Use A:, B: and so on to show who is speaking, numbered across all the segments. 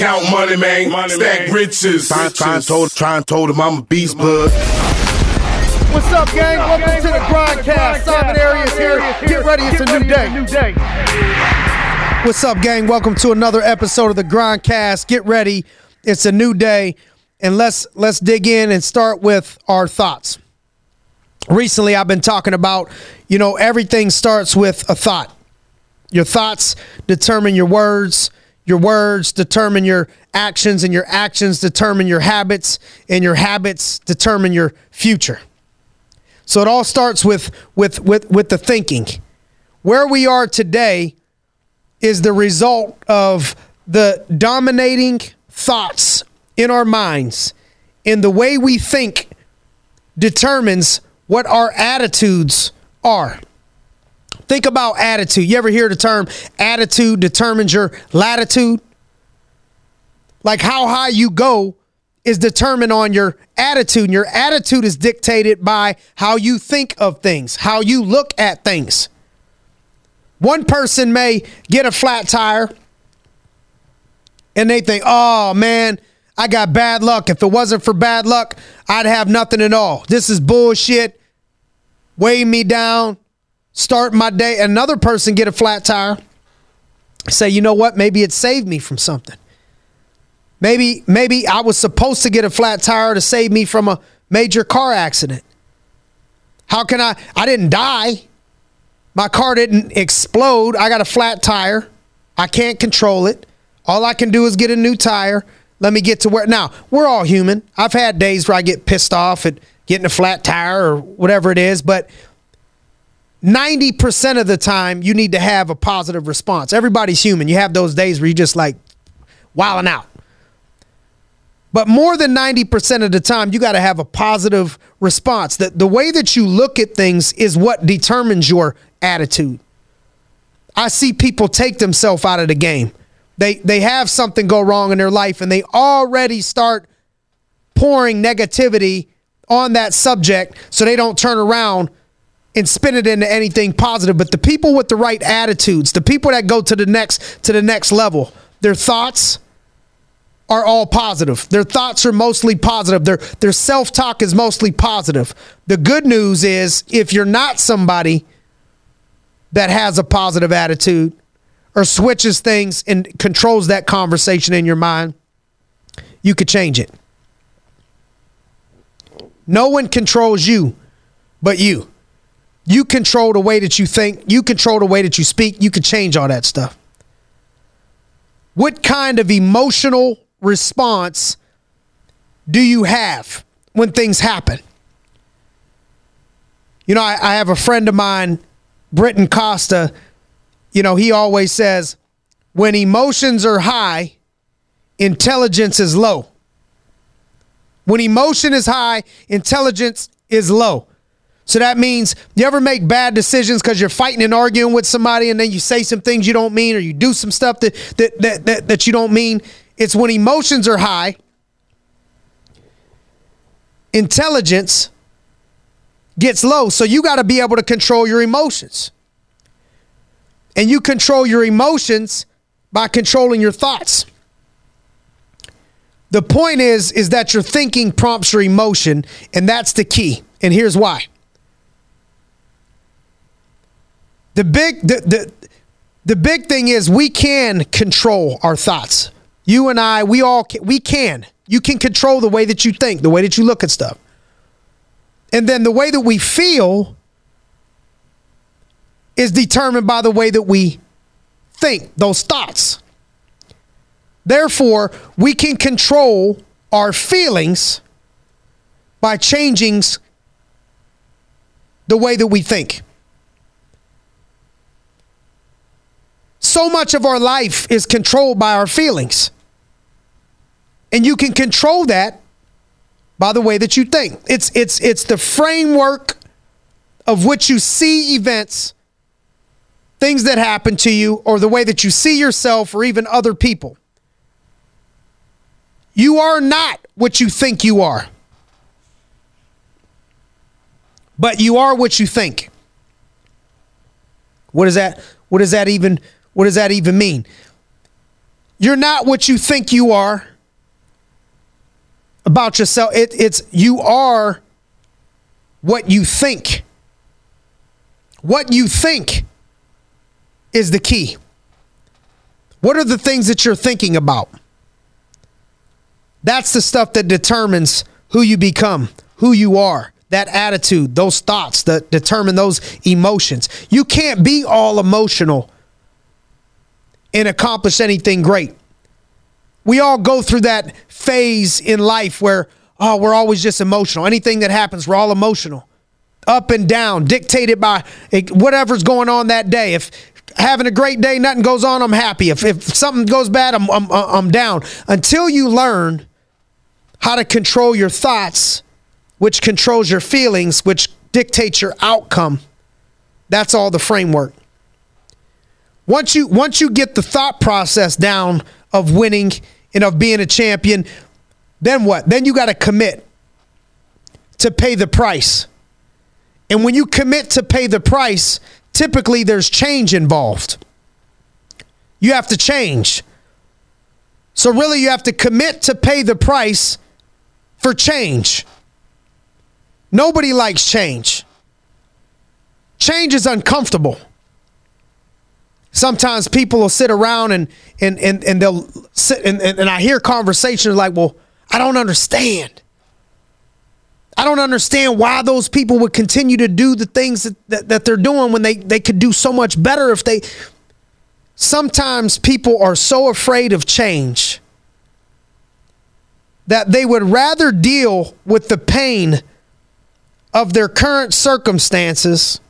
A: count money, man. Money, Stack man. riches. Try, try, and told, try and told him I'm a beast, bud.
B: What's up, gang? Welcome to the Grindcast. Simon Arias here. Get ready, it's a new day. What's up, gang? Welcome to another episode of the Grindcast. Get ready, it's a new day, and let's let's dig in and start with our thoughts. Recently, I've been talking about, you know, everything starts with a thought. Your thoughts determine your words. Your words determine your actions, and your actions determine your habits, and your habits determine your future. So it all starts with with with with the thinking. Where we are today is the result of the dominating thoughts in our minds. And the way we think determines what our attitudes are. Think about attitude. You ever hear the term attitude determines your latitude? Like how high you go is determined on your attitude. And your attitude is dictated by how you think of things, how you look at things. One person may get a flat tire and they think, oh man, I got bad luck. If it wasn't for bad luck, I'd have nothing at all. This is bullshit. Weigh me down. Start my day. Another person get a flat tire. Say, you know what? Maybe it saved me from something. Maybe maybe I was supposed to get a flat tire to save me from a major car accident. How can I I didn't die. My car didn't explode. I got a flat tire. I can't control it. All I can do is get a new tire. Let me get to where now, we're all human. I've had days where I get pissed off at getting a flat tire or whatever it is, but 90% of the time you need to have a positive response. Everybody's human. You have those days where you just like wilding out. But more than 90% of the time, you got to have a positive response. That the way that you look at things is what determines your attitude. I see people take themselves out of the game. They they have something go wrong in their life and they already start pouring negativity on that subject so they don't turn around and spin it into anything positive. But the people with the right attitudes, the people that go to the next to the next level, their thoughts, are all positive. Their thoughts are mostly positive. Their their self-talk is mostly positive. The good news is if you're not somebody that has a positive attitude or switches things and controls that conversation in your mind, you could change it. No one controls you but you. You control the way that you think, you control the way that you speak, you can change all that stuff. What kind of emotional response do you have when things happen? You know, I, I have a friend of mine, Britton Costa. You know, he always says, when emotions are high, intelligence is low. When emotion is high, intelligence is low. So that means you ever make bad decisions because you're fighting and arguing with somebody and then you say some things you don't mean or you do some stuff that, that, that, that, that you don't mean it's when emotions are high, intelligence gets low. So you got to be able to control your emotions. And you control your emotions by controlling your thoughts. The point is is that your thinking prompts your emotion and that's the key. And here's why. The big the the, the big thing is we can control our thoughts. You and I, we all can, we can. You can control the way that you think, the way that you look at stuff. And then the way that we feel is determined by the way that we think, those thoughts. Therefore, we can control our feelings by changing the way that we think. So much of our life is controlled by our feelings. And you can control that by the way that you think. It's it's it's the framework of which you see events, things that happen to you, or the way that you see yourself or even other people. You are not what you think you are. But you are what you think. What is that what does that even what does that even mean? You're not what you think you are about yourself. It, it's you are what you think. What you think is the key. What are the things that you're thinking about? That's the stuff that determines who you become, who you are, that attitude, those thoughts that determine those emotions. You can't be all emotional and accomplish anything great. We all go through that phase in life where, oh, we're always just emotional. Anything that happens, we're all emotional. Up and down, dictated by whatever's going on that day. If having a great day, nothing goes on, I'm happy. If, if something goes bad, I'm, I'm, uh, I'm down. Until you learn how to control your thoughts, which controls your feelings, which dictates your outcome, that's all the framework. Once you once you get the thought process down of winning and of being a champion, then what? Then you got to commit to pay the price. And when you commit to pay the price, typically there's change involved. You have to change. So, really, you have to commit to pay the price for change. Nobody likes change. Change is uncomfortable. Sometimes people will sit around and and and, and they'll sit and, and, and I hear conversations like, well, I don't understand. I don't understand why those people would continue to do the things that, that, that they're doing when they, they could do so much better if they sometimes people are so afraid of change that they would rather deal with the pain of their current circumstances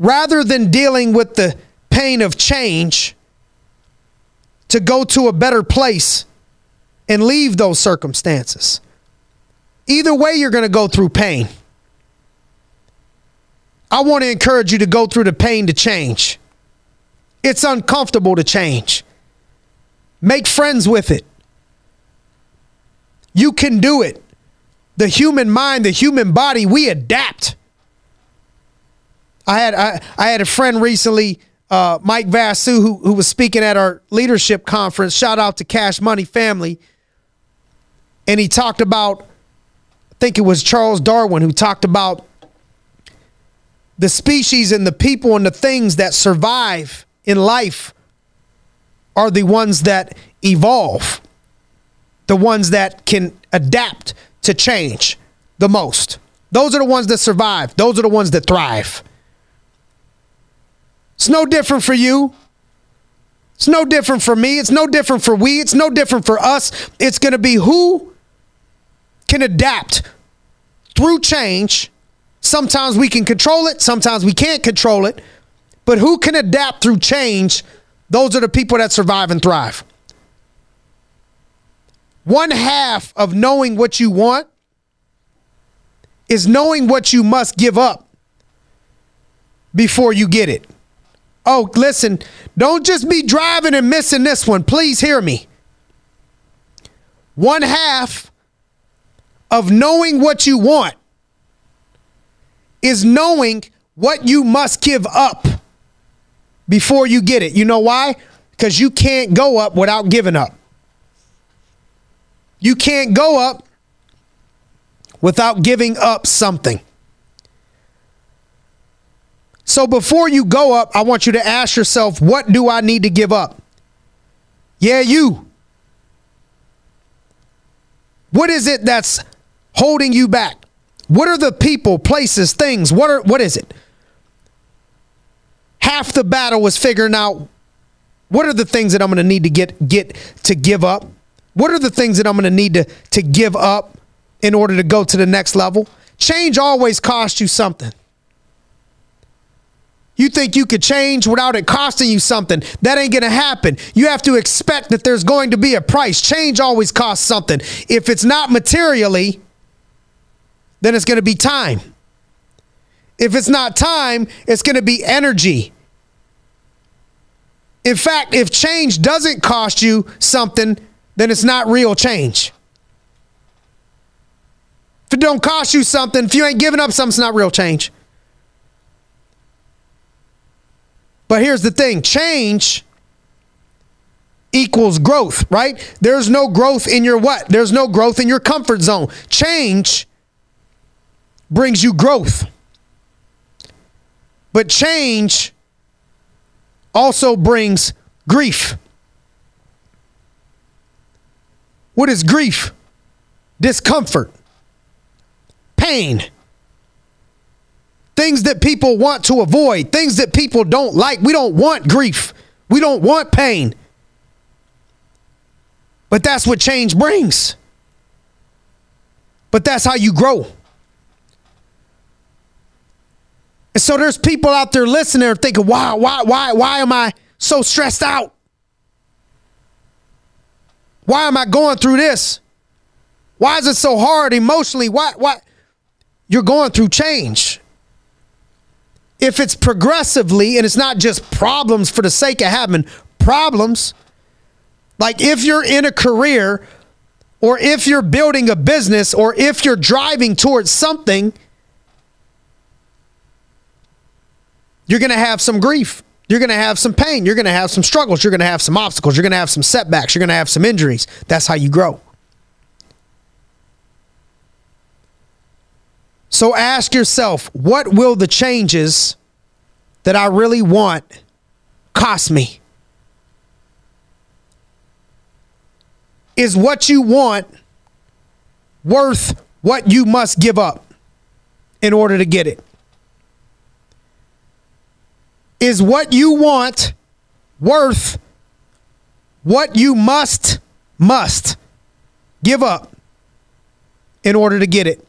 B: rather than dealing with the pain of change to go to a better place and leave those circumstances. Either way, you're going to go through pain. I want to encourage you to go through the pain to change. It's uncomfortable to change. Make friends with it. You can do it. The human mind, the human body, we adapt. I had I, I had a friend recently, uh, Mike Vasu, who who was speaking at our leadership conference. Shout out to Cash Money Family, and he talked about. I think it was Charles Darwin who talked about the species and the people and the things that survive in life are the ones that evolve, the ones that can adapt to change the most. Those are the ones that survive. Those are the ones that thrive. It's no different for you. It's no different for me. It's no different for we. It's no different for us. It's going to be who can adapt through change. Sometimes we can control it, sometimes we can't control it. But who can adapt through change? Those are the people that survive and thrive. One half of knowing what you want is knowing what you must give up before you get it. Oh, listen, don't just be driving and missing this one. Please hear me. One half of knowing what you want is knowing what you must give up before you get it. You know why? Because you can't go up without giving up. You can't go up without giving up something. So before you go up, I want you to ask yourself, what do I need to give up? Yeah, you. What is it that's holding you back? What are the people, places, things? What are what is it? Half the battle was figuring out what are the things that I'm going to need to get get to give up? What are the things that I'm going to need to to give up in order to go to the next level? Change always costs you something. You think you could change without it costing you something. That ain't going to happen. You have to expect that there's going to be a price. Change always costs something. If it's not materially, then it's going to be time. If it's not time, it's going to be energy. In fact, if change doesn't cost you something, then it's not real change. If it don't cost you something, if you ain't giving up something, it's not real change. But here's the thing change equals growth, right? There's no growth in your what? There's no growth in your comfort zone. Change brings you growth. But change also brings grief. What is grief? Discomfort, pain, things that people want to avoid, things that people don't like. We don't want grief, we don't want pain. But that's what change brings. But that's how you grow. And so there's people out there listening and thinking, why, why, why, why am I so stressed out? Why am I going through this? Why is it so hard emotionally? Why, why? You're going through change. If it's progressively and it's not just problems for the sake of having problems, like if you're in a career or if you're building a business or if you're driving towards something, you're going to have some grief. You're going to have some pain. You're going to have some struggles. You're going to have some obstacles. You're going to have some setbacks. You're going to have some injuries. That's how you grow. So ask yourself what will the changes that I really want cost me? is what you want worth what you must give up in order to get it? Is what you want worth what you must, must give up in order to get it?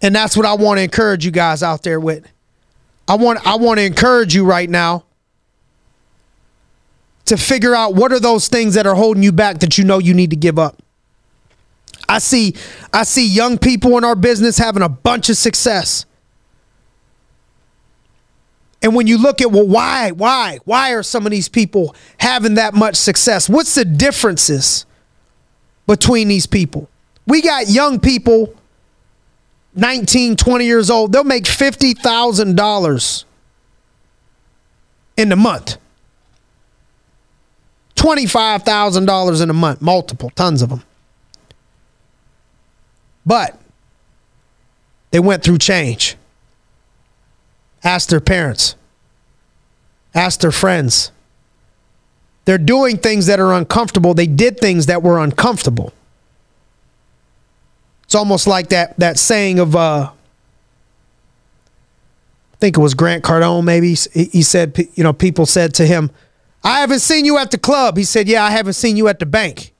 B: And that's what I want to encourage you guys out there with. I want I want to encourage you right now to figure out what are those things that are holding you back that you know you need to give up. I see I see young people in our business having a bunch of success. And when you look at well why why why are some of these people having that much success? What's the differences between these people? We got young people 19, 20 years old, they'll make $50,000 in the month. $25,000 in a month, multiple, tons of them. But they went through change. Ask their parents, ask their friends. They're doing things that are uncomfortable. They did things that were uncomfortable. It's almost like that that saying of uh, I think it was Grant Cardone maybe he said you know people said to him I haven't seen you at the club. He said, Yeah, I haven't seen you at the bank.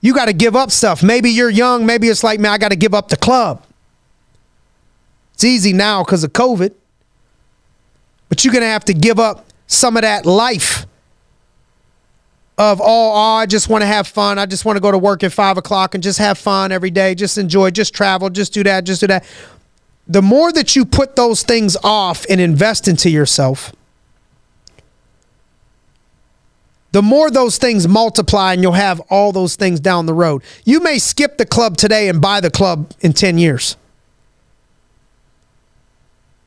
B: You got to give up stuff. Maybe you're young. Maybe it's like, man, I got to give up the club. It's easy now because of COVID. But you're going to have to give up some of that life of, oh, oh I just want to have fun. I just want to go to work at five o'clock and just have fun every day, just enjoy, just travel, just do that, just do that the more that you put those things off and invest into yourself, the more those things multiply and you'll have all those things down the road. You may skip the club today and buy the club in 10 years.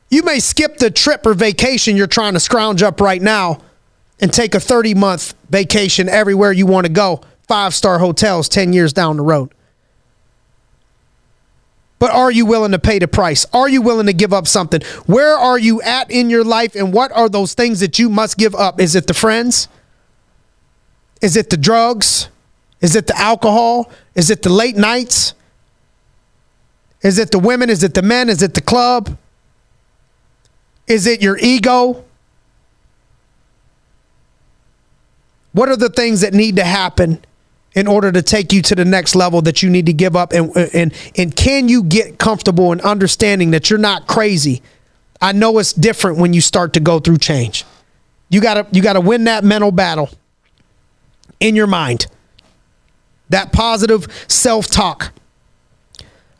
B: You may skip the trip or vacation you're trying to scrounge up right now and take a 30 month vacation everywhere you want to go, five star hotels 10 years down the road. But are you willing to pay the price? Are you willing to give up something? Where are you at in your life and what are those things that you must give up? Is it the friends? Is it the drugs? Is it the alcohol? Is it the late nights? Is it the women? Is it the men? Is it the club? Is it your ego? What are the things that need to happen in order to take you to the next level that you need to give up? And and and can you get comfortable in understanding that you're not crazy? I know it's different when you start to go through change. You got to you got to win that mental battle in your mind. That positive self-talk.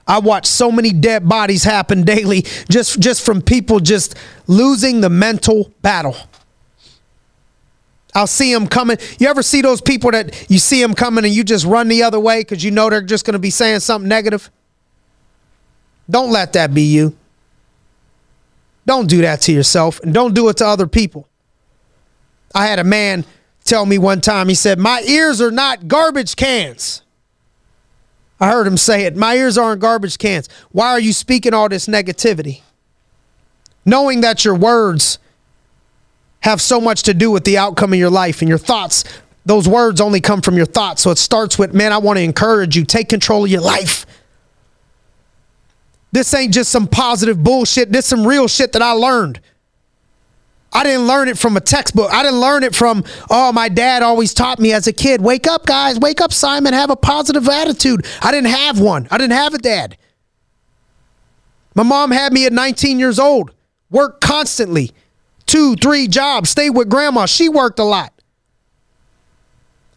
B: I watch so many dead bodies happen daily just just from people just losing the mental battle. I'll see them coming. You ever see those people that you see them coming and you just run the other way because you know they're just going to be saying something negative? Don't let that be you. Don't do that to yourself and don't do it to other people. I had a man tell me one time, he said, My ears are not garbage cans. I heard him say it. My ears aren't garbage cans. Why are you speaking all this negativity? Knowing that your words have so much to do with the outcome of your life and your thoughts, those words only come from your thoughts. So it starts with, man, I want to encourage you. Take control of your life. This ain't just some positive bullshit. This some real shit that I learned. I didn't learn it from a textbook. I didn't learn it from, oh, my dad always taught me as a kid wake up, guys, wake up, Simon, have a positive attitude. I didn't have one. I didn't have a dad. My mom had me at 19 years old, worked constantly, two, three jobs, stayed with grandma. She worked a lot.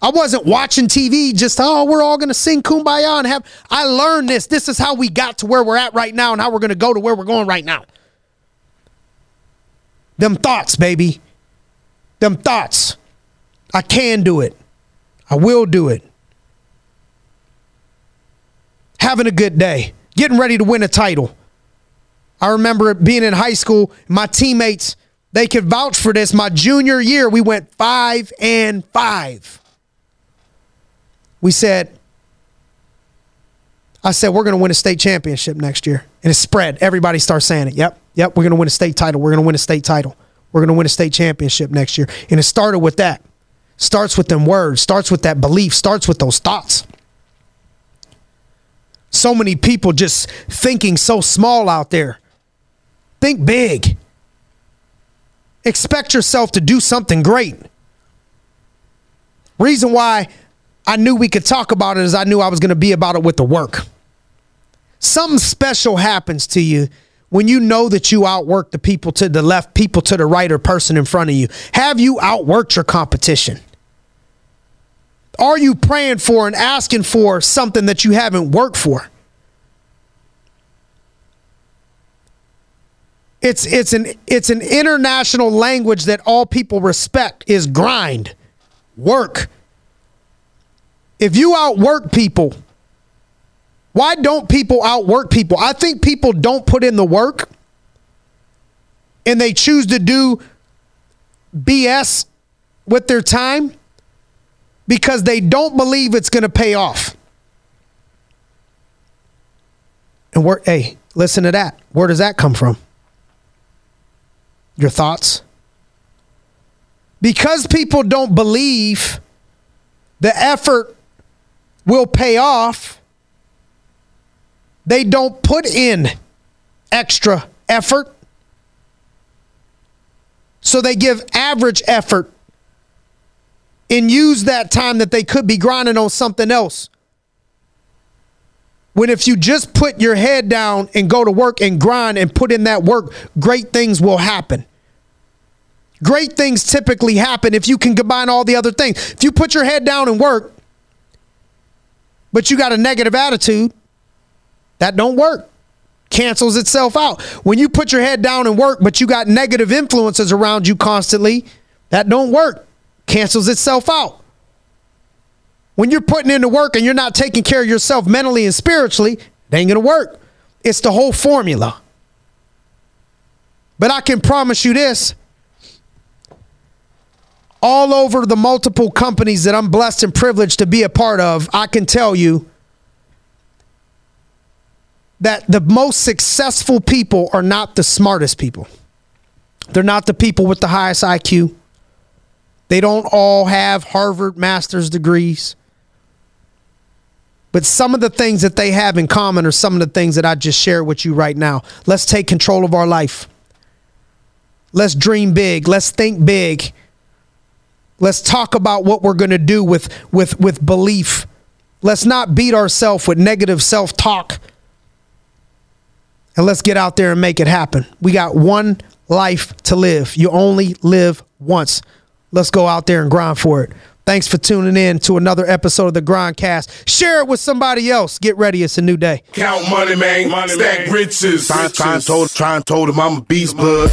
B: I wasn't watching TV just, oh, we're all going to sing kumbaya and have. I learned this. This is how we got to where we're at right now and how we're going to go to where we're going right now. Them thoughts, baby. Them thoughts. I can do it. I will do it. Having a good day. Getting ready to win a title. I remember being in high school, my teammates, they could vouch for this. My junior year, we went five and five. We said, I said, we're going to win a state championship next year. And it spread. Everybody starts saying it. Yep. Yep. We're going to win a state title. We're going to win a state title. We're going to win a state championship next year. And it started with that. Starts with them words, starts with that belief, starts with those thoughts. So many people just thinking so small out there. Think big. Expect yourself to do something great. Reason why I knew we could talk about it is I knew I was going to be about it with the work. Something special happens to you when you know that you outwork the people to the left, people to the right, or person in front of you. Have you outworked your competition? Are you praying for and asking for something that you haven't worked for? It's it's an it's an international language that all people respect is grind, work. If you outwork people, why don't people outwork people? I think people don't put in the work and they choose to do BS with their time because they don't believe it's going to pay off. And where, hey, listen to that. Where does that come from? Your thoughts? Because people don't believe the effort will pay off, they don't put in extra effort. So they give average effort and use that time that they could be grinding on something else. When if you just put your head down and go to work and grind and put in that work, great things will happen. Great things typically happen if you can combine all the other things. If you put your head down and work, but you got a negative attitude, that don't work. Cancels itself out. When you put your head down and work, but you got negative influences around you constantly, that don't work. Cancels itself out. When you're putting in the work and you're not taking care of yourself mentally and spiritually, it ain't gonna work. It's the whole formula. But I can promise you this all over the multiple companies that I'm blessed and privileged to be a part of, I can tell you that the most successful people are not the smartest people. They're not the people with the highest IQ. They don't all have Harvard master's degrees. But some of the things that they have in common are some of the things that I just shared with you right now. Let's take control of our life. Let's dream big. Let's think big. Let's talk about what we're going to do with, with, with belief. Let's not beat ourselves with negative self talk. And let's get out there and make it happen. We got one life to live. You only live once. Let's go out there and grind for it. Thanks for tuning in to another episode of the Grindcast. Share it with somebody else. Get ready. It's a new day.
A: Count money, man. Money, Stack man. riches. Try, try, and told, try and told him I'm a beast blood.